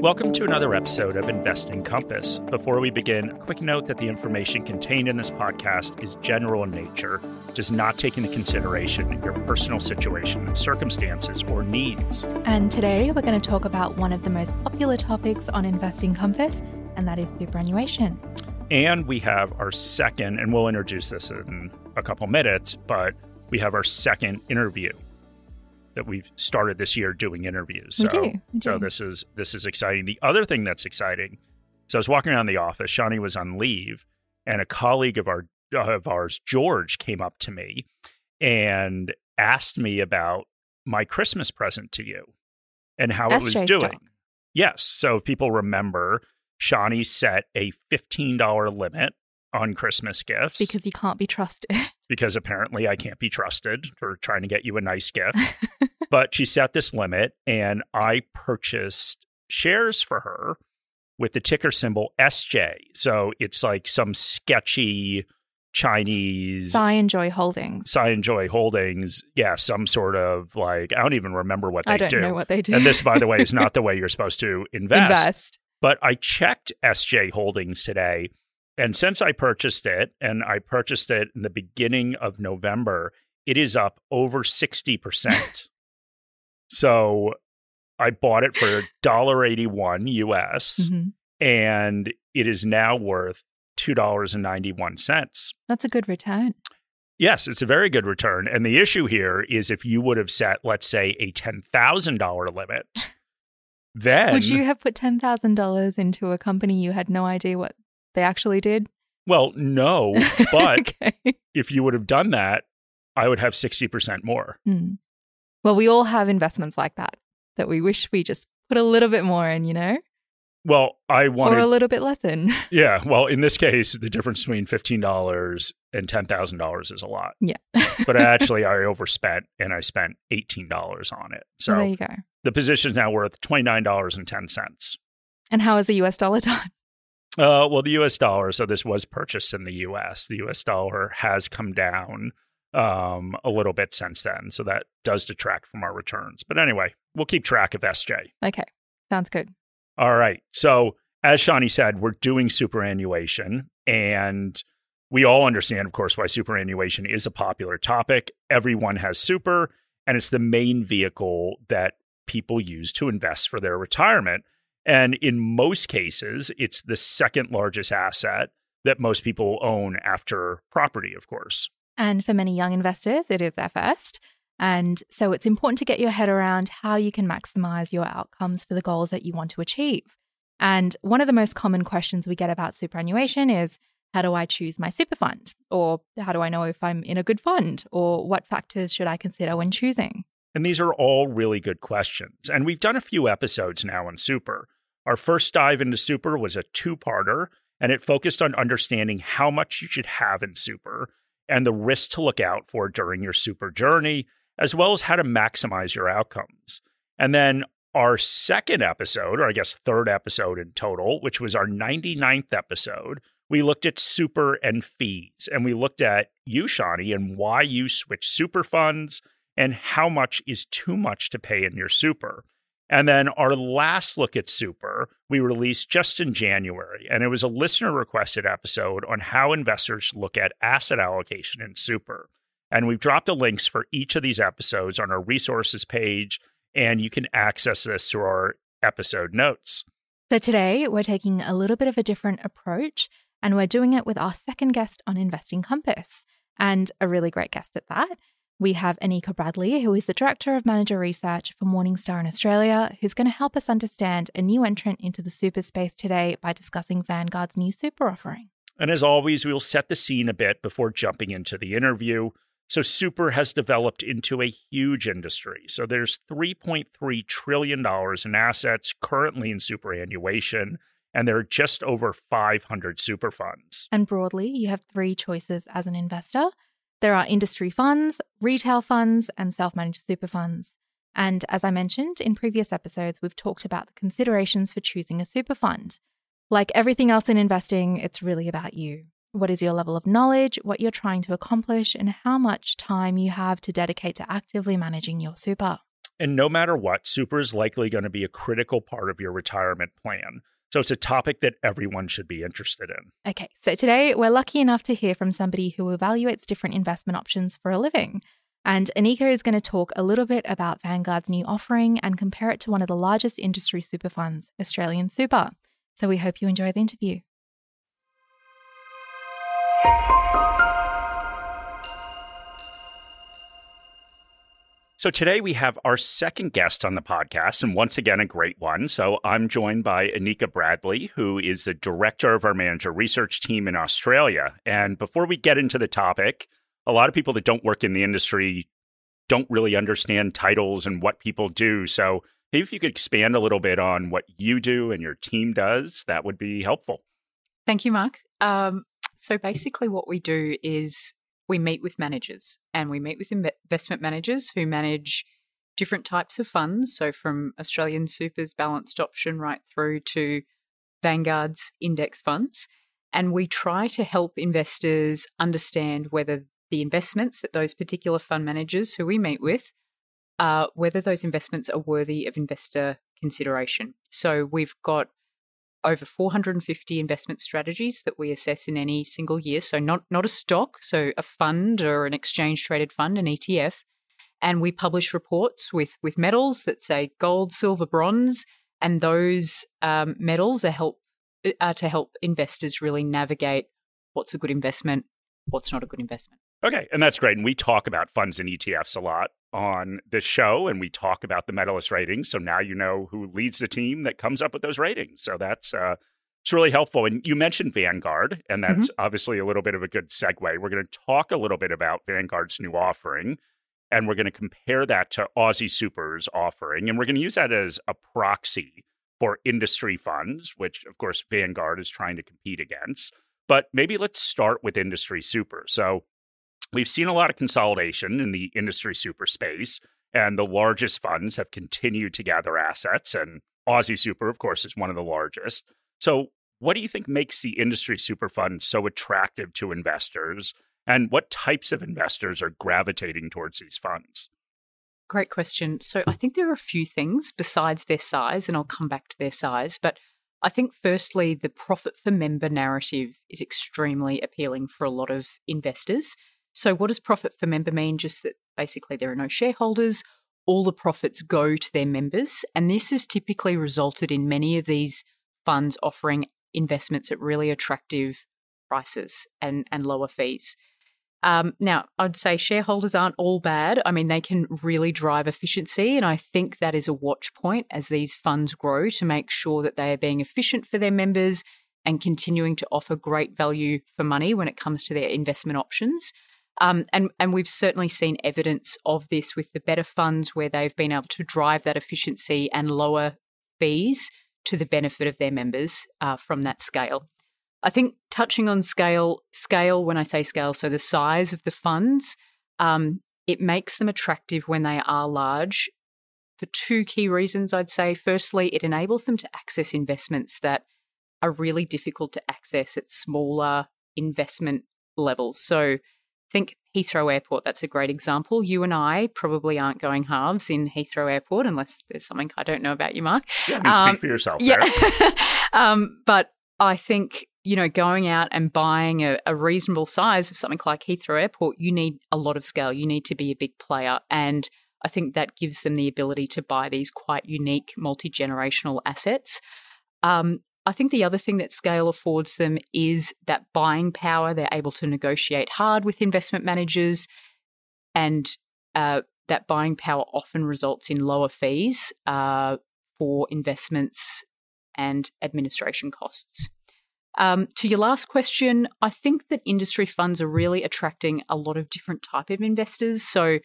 Welcome to another episode of Investing Compass. Before we begin, a quick note that the information contained in this podcast is general in nature, does not take into consideration your personal situation, circumstances, or needs. And today we're going to talk about one of the most popular topics on Investing Compass, and that is superannuation. And we have our second, and we'll introduce this in a couple minutes, but we have our second interview that we've started this year doing interviews. We so, do, we so this is this is exciting. The other thing that's exciting, so I was walking around the office. Shani was on leave, and a colleague of our of ours, George, came up to me and asked me about my Christmas present to you and how it was doing. stock. Yes, so if people remember, Shani set a fifteen dollar limit on Christmas gifts Because you can't be trusted. because apparently I can't be trusted for trying to get you a nice gift. but she set this limit, and I purchased shares for her with the ticker symbol SJ. So it's like some sketchy Chinese Cy Joy Holdings. Cy Joy Holdings. Yeah, some sort of like, I don't even remember what they do. I don't do. know what they do. and this, by the way, is not the way you're supposed to invest. Invest. But I checked SJ Holdings today. And since I purchased it, and I purchased it in the beginning of November, it is up over 60%. so I bought it for $1.81 US, Mhm. and it is now worth $2.91. That's a good return. Yes, it's a very good return. And the issue here is if you would have set, let's say, a $10,000 limit, then. Would you have put $10,000 into a company you had no idea what they actually did? Well, no, but okay. if you would have done that, I would have 60% more. Hmm. Well, we all have investments like that that we wish we just put a little bit more in, you know, Well, I wanted or a little bit less than. yeah. Well, in this case, the difference between $15 and $10,000 is a lot. yeah. But actually, I overspent and I spent $18 on it. So there you go. the position is now worth $29.10. And how is the US dollar done? Uh, well, the US dollar, so this was purchased in the US. The US dollar has come down um, a little bit since then. So that does detract from our returns. But anyway, we'll keep track of SJ. Okay. Sounds good. All right. So, as Shani said, we're doing superannuation, and we all understand, of course, why superannuation is a popular topic. Everyone has super, and it's the main vehicle that people use to invest for their retirement. And in most cases, it's the second largest asset that most people own after property, of course. And for many young investors, it is their first. And so it's important to get your head around how you can maximize your outcomes for the goals that you want to achieve. And one of the most common questions we get about superannuation is how do I choose my super fund? Or how do I know if I'm in a good fund? Or what factors should I consider when choosing? And these are all really good questions. And we've done a few episodes now on super. Our first dive into super was a two parter, and it focused on understanding how much you should have in super and the risks to look out for during your super journey, as well as how to maximize your outcomes. And then our second episode, or I guess third episode in total, which was our 99th episode, we looked at super and fees. And we looked at you, Shani, and why you switch super funds and how much is too much to pay in your super. And then our last look at super, we released just in January, and it was a listener requested episode on how investors look at asset allocation in super. And we've dropped the links for each of these episodes on our resources page, and you can access this through our episode notes. So today we're taking a little bit of a different approach and we're doing it with our second guest on Investing Compass and a really great guest at that. We have Anika Bradley, who is the Director of Manager Research for Morningstar in Australia, who's going to help us understand a new entrant into the super space today by discussing Vanguard's new super offering. And as always, we'll set the scene a bit before jumping into the interview. So, super has developed into a huge industry. So, there's $3.3 trillion in assets currently in superannuation, and there are just over 500 super funds. And broadly, you have three choices as an investor there are industry funds, retail funds, and self managed super funds. And as I mentioned in previous episodes, we've talked about the considerations for choosing a super fund. Like everything else in investing, it's really about you. What is your level of knowledge, what you're trying to accomplish, and how much time you have to dedicate to actively managing your super. And no matter what, super is likely going to be a critical part of your retirement plan. So it's a topic that everyone should be interested in. Okay, so today we're lucky enough to hear from somebody who evaluates different investment options for a living. And Anika is going to talk a little bit about Vanguard's new offering and compare it to one of the largest industry super funds, Australian Super. So we hope you enjoy the interview. So today we have our second guest on the podcast, and once again, a great one. So I'm joined by Anika Bradley, who is the director of our manager research team in Australia. And before we get into the topic, a lot of people that don't work in the industry don't really understand titles and what people do. So maybe if you could expand a little bit on what you do and your team does, that would be helpful. Thank you, Mark. Um, so basically, what we do is we meet with managers and we meet with investment managers who manage different types of funds. So, from Australian Super's balanced option right through to Vanguard's index funds. And we try to help investors understand whether the investments that those particular fund managers who we meet with, uh, whether those investments are worthy of investor consideration. So, we've got over 450 investment strategies that we assess in any single year. So not not a stock, so a fund or an exchange traded fund, an ETF. And we publish reports with with medals that say gold, silver, bronze, and those um, medals are help are to help investors really navigate what's a good investment, what's not a good investment. Okay, and that's great. And we talk about funds and ETFs a lot on this show, and we talk about the medalist ratings. So now you know who leads the team that comes up with those ratings. So that's uh, it's really helpful. And you mentioned Vanguard, and that's mm-hmm. obviously a little bit of a good segue. We're going to talk a little bit about Vanguard's new offering, and we're going to compare that to Aussie Super's offering, and we're going to use that as a proxy for industry funds, which of course Vanguard is trying to compete against. But maybe let's start with industry super. So We've seen a lot of consolidation in the industry super space, and the largest funds have continued to gather assets. And Aussie Super, of course, is one of the largest. So, what do you think makes the industry super fund so attractive to investors? And what types of investors are gravitating towards these funds? Great question. So, I hmm. think there are a few things besides their size, and I'll come back to their size. But I think, firstly, the profit for member narrative is extremely appealing for a lot of investors. So, what does profit for member mean? Just that basically there are no shareholders, all the profits go to their members. And this has typically resulted in many of these funds offering investments at really attractive prices and, and lower fees. Um, now, I'd say shareholders aren't all bad. I mean, they can really drive efficiency. And I think that is a watch point as these funds grow to make sure that they are being efficient for their members and continuing to offer great value for money when it comes to their investment options. Um, and, and we've certainly seen evidence of this with the better funds where they've been able to drive that efficiency and lower fees to the benefit of their members uh, from that scale. I think touching on scale, scale, when I say scale, so the size of the funds, um, it makes them attractive when they are large for two key reasons, I'd say. Firstly, it enables them to access investments that are really difficult to access at smaller investment levels. So, think Heathrow Airport, that's a great example. You and I probably aren't going halves in Heathrow Airport unless there's something I don't know about you, Mark. Yeah, you um, speak for yourself. Yeah. um, but I think, you know, going out and buying a, a reasonable size of something like Heathrow Airport, you need a lot of scale. You need to be a big player. And I think that gives them the ability to buy these quite unique multi generational assets. Um, I think the other thing that scale affords them is that buying power. They're able to negotiate hard with investment managers, and uh, that buying power often results in lower fees uh, for investments and administration costs. Um, to your last question, I think that industry funds are really attracting a lot of different type of investors. So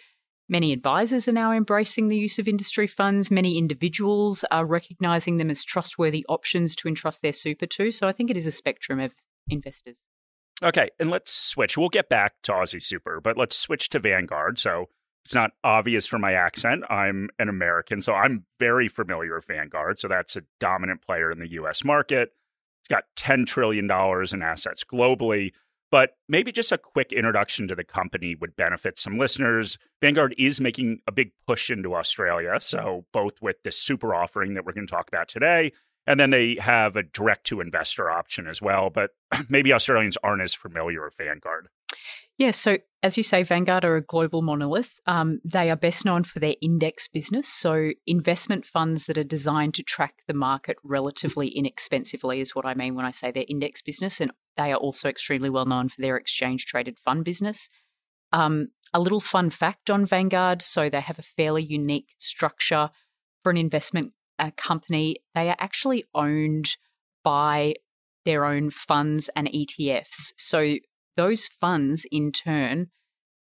Many advisors are now embracing the use of industry funds. Many individuals are recognizing them as trustworthy options to entrust their super to. So I think it is a spectrum of investors. Okay, and let's switch. We'll get back to Aussie Super, but let's switch to Vanguard. So it's not obvious from my accent. I'm an American, so I'm very familiar with Vanguard. So that's a dominant player in the US market. It's got $10 trillion in assets globally. But maybe just a quick introduction to the company would benefit some listeners. Vanguard is making a big push into Australia. So, both with this super offering that we're going to talk about today, and then they have a direct to investor option as well. But maybe Australians aren't as familiar with Vanguard. Yeah, so as you say, Vanguard are a global monolith. Um, they are best known for their index business, so investment funds that are designed to track the market relatively inexpensively is what I mean when I say their index business. And they are also extremely well known for their exchange traded fund business. Um, a little fun fact on Vanguard so they have a fairly unique structure for an investment uh, company. They are actually owned by their own funds and ETFs. So those funds in turn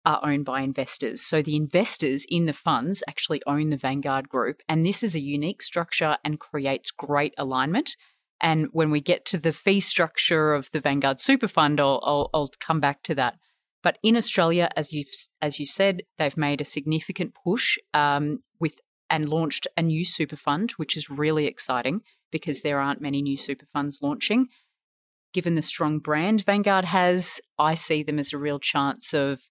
are owned by investors. So the investors in the funds actually own the Vanguard group. And this is a unique structure and creates great alignment. And when we get to the fee structure of the Vanguard Super Fund, I'll, I'll, I'll come back to that. But in Australia, as you as you said, they've made a significant push um, with and launched a new super fund, which is really exciting because there aren't many new super funds launching given the strong brand Vanguard has, I see them as a real chance of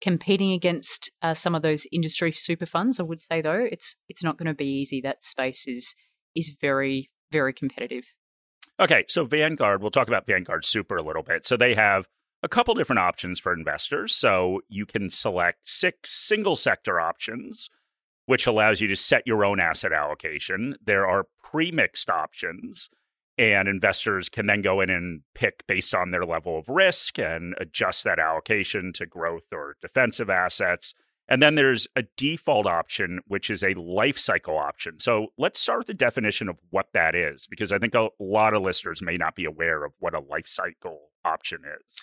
competing against uh, some of those industry super funds. I would say though, it's it's not going to be easy. That space is is very very competitive. Okay, so Vanguard, we'll talk about Vanguard Super a little bit. So they have a couple different options for investors. So you can select six single sector options, which allows you to set your own asset allocation. There are pre-mixed options and investors can then go in and pick based on their level of risk and adjust that allocation to growth or defensive assets. And then there's a default option, which is a life cycle option. So let's start with the definition of what that is, because I think a lot of listeners may not be aware of what a life cycle option is.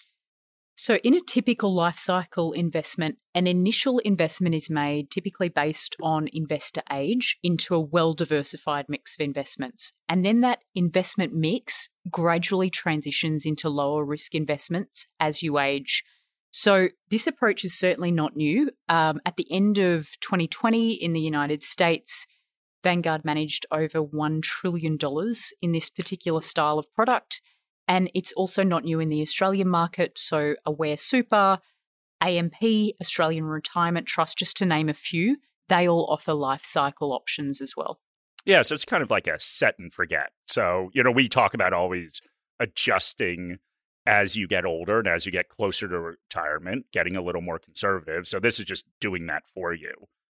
So, in a typical life cycle investment, an initial investment is made typically based on investor age into a well diversified mix of investments. And then that investment mix gradually transitions into lower risk investments as you age. So, this approach is certainly not new. Um, at the end of 2020 in the United States, Vanguard managed over $1 trillion in this particular style of product. And it's also not new in the Australian market. So, Aware Super, AMP, Australian Retirement Trust, just to name a few, they all offer life cycle options as well. Yeah, so it's kind of like a set and forget. So, you know, we talk about always adjusting as you get older and as you get closer to retirement, getting a little more conservative. So, this is just doing that for you.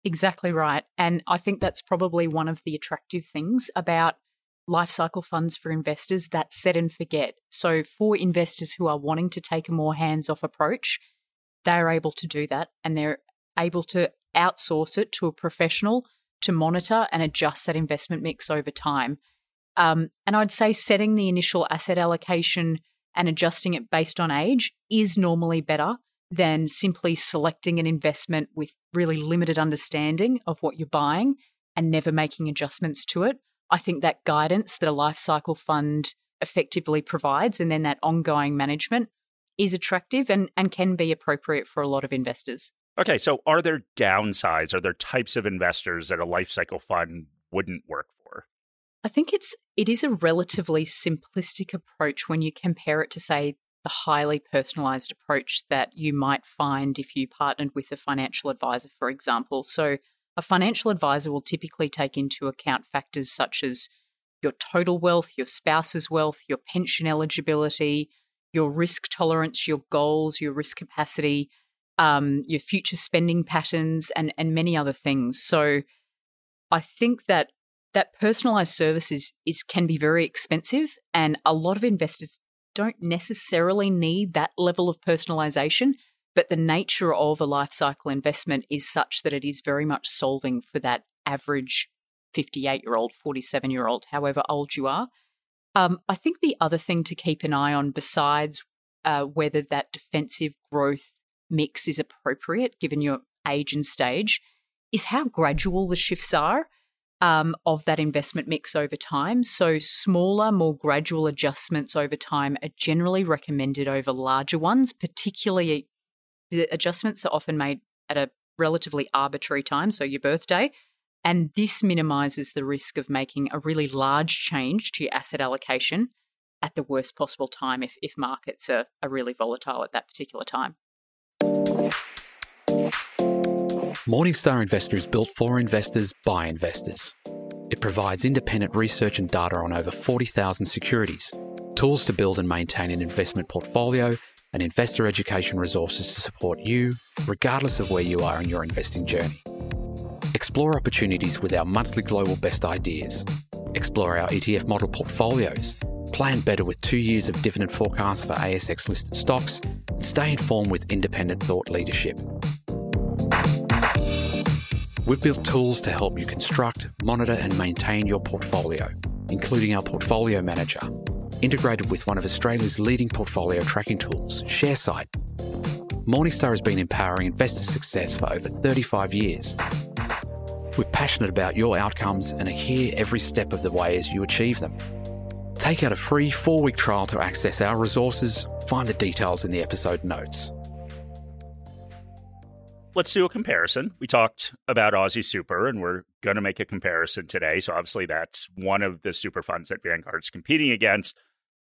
Exactly right. And I think that's probably one of the attractive things about life cycle funds for investors that set and forget. So, for investors who are wanting to take a more hands off approach, they are able to do that and they're able to outsource it to a professional to monitor and adjust that investment mix over time. Um, and I'd say setting the initial asset allocation and adjusting it based on age is normally better than simply selecting an investment with really limited understanding of what you're buying and never making adjustments to it. I think that guidance that a life cycle fund effectively provides and then that ongoing management is attractive and, and can be appropriate for a lot of investors. Okay, so are there downsides? Are there types of investors that a life cycle fund wouldn't work? I think it's it is a relatively simplistic approach when you compare it to say the highly personalized approach that you might find if you partnered with a financial advisor for example. So a financial advisor will typically take into account factors such as your total wealth, your spouse's wealth, your pension eligibility, your risk tolerance, your goals, your risk capacity, um, your future spending patterns, and and many other things. So, I think that that personalized services is can be very expensive, and a lot of investors don't necessarily need that level of personalization. But the nature of a life cycle investment is such that it is very much solving for that average 58 year old, 47 year old, however old you are. Um, I think the other thing to keep an eye on, besides uh, whether that defensive growth mix is appropriate given your age and stage, is how gradual the shifts are um, of that investment mix over time. So, smaller, more gradual adjustments over time are generally recommended over larger ones, particularly the adjustments are often made at a relatively arbitrary time, so your birthday. And this minimizes the risk of making a really large change to your asset allocation at the worst possible time if, if markets are, are really volatile at that particular time. Morningstar Investor is built for investors by investors. It provides independent research and data on over 40,000 securities, tools to build and maintain an investment portfolio, and investor education resources to support you, regardless of where you are in your investing journey. Explore opportunities with our monthly global best ideas. Explore our ETF model portfolios. Plan better with two years of dividend forecasts for ASX listed stocks. And stay informed with independent thought leadership. We've built tools to help you construct, monitor, and maintain your portfolio, including our Portfolio Manager, integrated with one of Australia's leading portfolio tracking tools, Sharesight. Morningstar has been empowering investor success for over 35 years. We're passionate about your outcomes and are here every step of the way as you achieve them. Take out a free four week trial to access our resources. Find the details in the episode notes let's do a comparison. We talked about Aussie Super, and we're going to make a comparison today. So obviously, that's one of the super funds that Vanguard's competing against.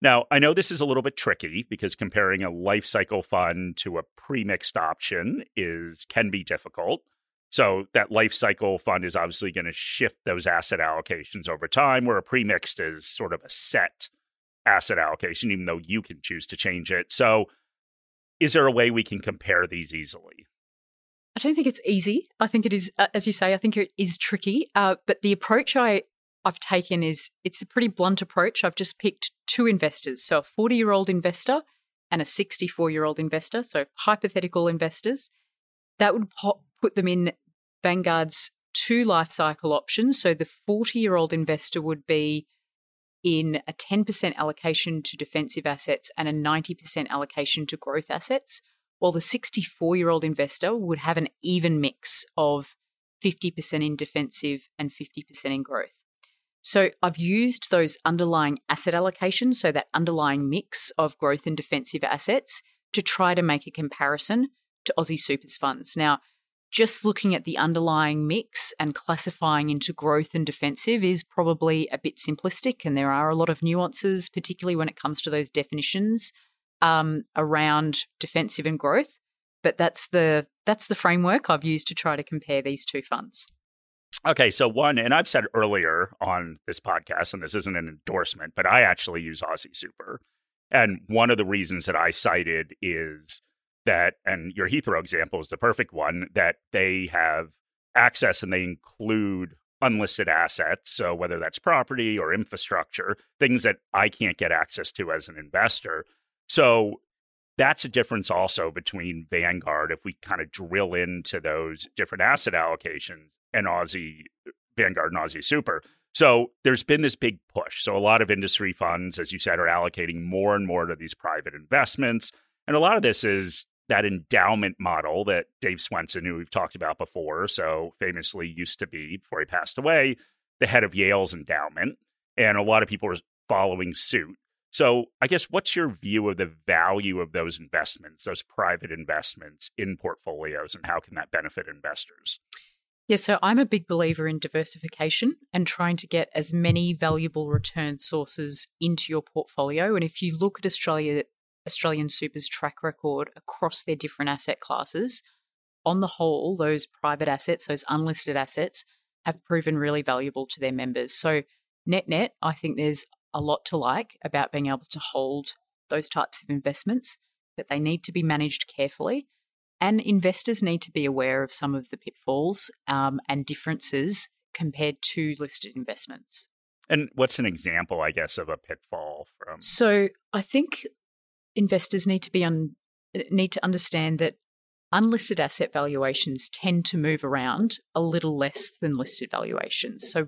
Now, I know this is a little bit tricky because comparing a life cycle fund to a pre-mixed option is can be difficult. So that life cycle fund is obviously going to shift those asset allocations over time, where a pre-mixed is sort of a set asset allocation, even though you can choose to change it. So, is there a way we can compare these easily? I don't think it's easy. I think it is, uh, as you say, I think it is tricky. Uh, but the approach I, I've taken is it's a pretty blunt approach. I've just picked two investors. So a 40 year old investor and a 64 year old investor. So hypothetical investors. That would put them in Vanguard's two life cycle options. So the 40 year old investor would be in a 10% allocation to defensive assets and a 90% allocation to growth assets while the 64 year old investor would have an even mix of 50% in defensive and 50% in growth. So I've used those underlying asset allocations, so that underlying mix of growth and defensive assets, to try to make a comparison to Aussie Super's funds. Now, just looking at the underlying mix and classifying into growth and defensive is probably a bit simplistic, and there are a lot of nuances, particularly when it comes to those definitions um, around defensive and growth. But that's the that's the framework I've used to try to compare these two funds. Okay, so one, and I've said earlier on this podcast, and this isn't an endorsement, but I actually use Aussie Super. And one of the reasons that I cited is that, and your Heathrow example is the perfect one, that they have access and they include unlisted assets. So whether that's property or infrastructure, things that I can't get access to as an investor. So that's a difference also between Vanguard if we kind of drill into those different asset allocations and Aussie Vanguard and Aussie Super. So there's been this big push. So a lot of industry funds, as you said, are allocating more and more to these private investments. And a lot of this is that endowment model that Dave Swensen, who we've talked about before, so famously used to be, before he passed away, the head of Yale's endowment. And a lot of people are following suit. So, I guess what's your view of the value of those investments, those private investments in portfolios, and how can that benefit investors? Yeah, so I'm a big believer in diversification and trying to get as many valuable return sources into your portfolio. And if you look at Australia, Australian Super's track record across their different asset classes, on the whole, those private assets, those unlisted assets, have proven really valuable to their members. So, net net, I think there's a lot to like about being able to hold those types of investments, but they need to be managed carefully. And investors need to be aware of some of the pitfalls um, and differences compared to listed investments. And what's an example, I guess, of a pitfall from? So I think investors need to be un- need to understand that unlisted asset valuations tend to move around a little less than listed valuations. So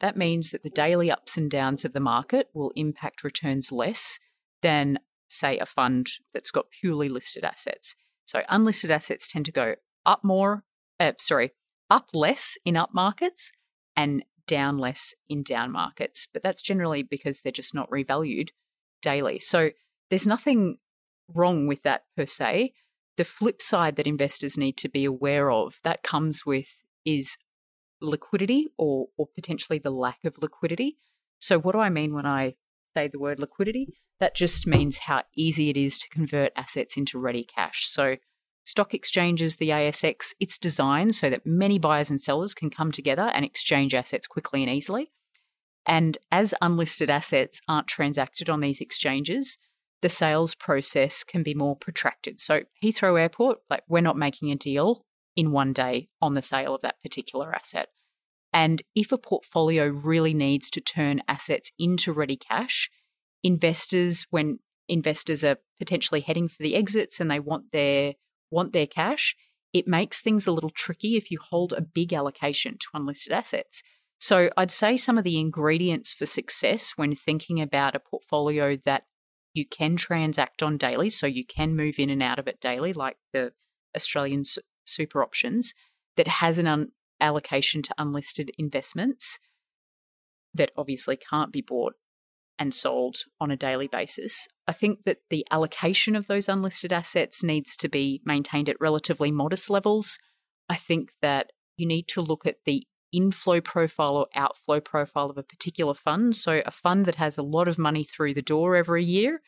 that means that the daily ups and downs of the market will impact returns less than, say, a fund that's got purely listed assets. So unlisted assets tend to go up more, uh, sorry, up less in up markets and down less in down markets. But that's generally because they're just not revalued daily. So there's nothing wrong with that per se. The flip side that investors need to be aware of that comes with is liquidity or, or potentially the lack of liquidity. So, what do I mean when I say the word liquidity. That just means how easy it is to convert assets into ready cash. So, stock exchanges, the ASX, it's designed so that many buyers and sellers can come together and exchange assets quickly and easily. And as unlisted assets aren't transacted on these exchanges, the sales process can be more protracted. So, Heathrow Airport, like we're not making a deal in one day on the sale of that particular asset. And if a portfolio really needs to turn assets into ready cash, investors, when investors are potentially heading for the exits and they want their want their cash, it makes things a little tricky if you hold a big allocation to unlisted assets. So I'd say some of the ingredients for success when thinking about a portfolio that you can transact on daily, so you can move in and out of it daily, like the Australian super options, that has an un- allocation to unlisted investments that obviously can't be bought and sold on a daily basis. I think that the allocation of those unlisted assets needs to be maintained at relatively modest levels. I think that you need to look at the inflow profile or outflow profile of a particular fund. So, a fund that has a lot of money through the door every year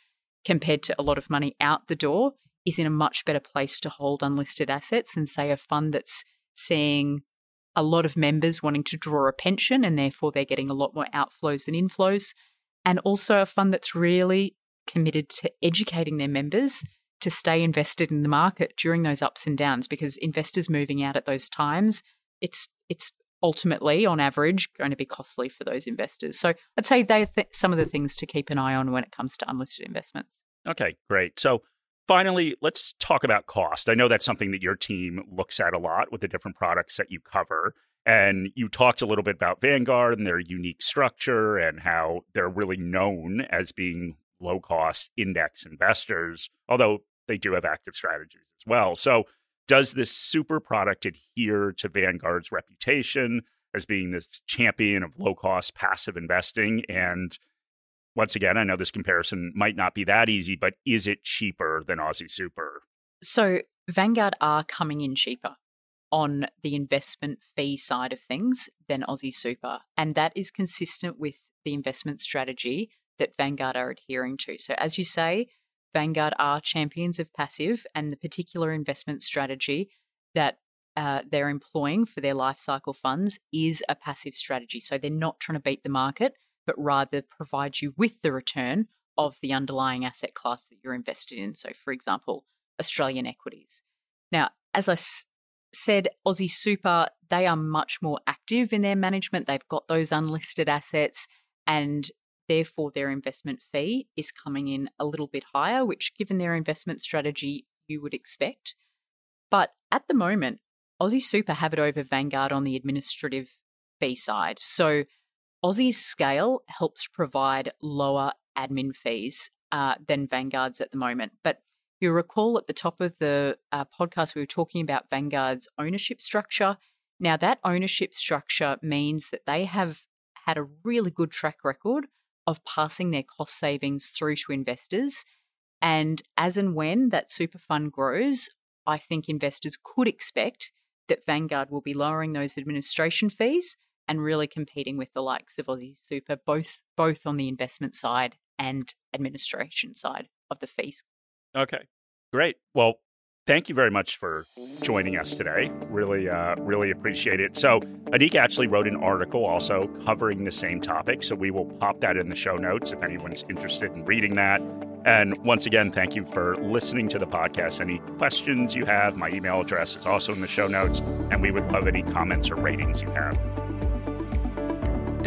compared to a lot of money out the door is in a much better place to hold unlisted assets than, say, a fund that's seeing a lot of members wanting to draw a pension and therefore they're getting a lot more outflows than inflows. And also a fund that's really committed to educating their members to stay invested in the market during those ups and downs because investors moving out at those times, it's it's ultimately on average going to be costly for those investors. So I'd say they th- some of the things to keep an eye on when it comes to unlisted investments. Okay, great. So finally, let's talk about cost. I know that's something that your team looks at a lot with the different products that you cover. And you talked a little bit about Vanguard and their unique structure and how they're really known as being low cost index investors, although they do have active strategies as well. So, does this super product adhere to Vanguard's reputation as being this champion of low cost passive investing? And once again, I know this comparison might not be that easy, but is it cheaper than Aussie Super? So, Vanguard are coming in cheaper on the investment fee side of things than Aussie Super. And that is consistent with the investment strategy that Vanguard are adhering to. So, as you say, Vanguard are champions of passive, and the particular investment strategy that uh, they're employing for their life cycle funds is a passive strategy. So, they're not trying to beat the market but rather provide you with the return of the underlying asset class that you're invested in. So, for example, Australian equities. Now, as I s- said, Aussie Super, they are much more active in their management. They've got those unlisted assets, and therefore their investment fee is coming in a little bit higher, which, given their investment strategy, you would expect. But at the moment, Aussie Super have it over Vanguard on the administrative fee side. So Aussie's scale helps provide lower admin fees uh, than Vanguard's at the moment. But you recall at the top of the uh, podcast, we were talking about Vanguard's ownership structure. Now, that ownership structure means that they have had a really good track record of passing their cost savings through to investors. And as and when that super fund grows, I think investors could expect that Vanguard will be lowering those administration fees and really competing with the likes of Aussie Super, both both on the investment side and administration side of the fees. Okay, great. Well, thank you very much for joining us today. Really, uh, really appreciate it. So, Anik actually wrote an article also covering the same topic. So, we will pop that in the show notes if anyone's interested in reading that. And once again, thank you for listening to the podcast. Any questions you have, my email address is also in the show notes, and we would love any comments or ratings you have.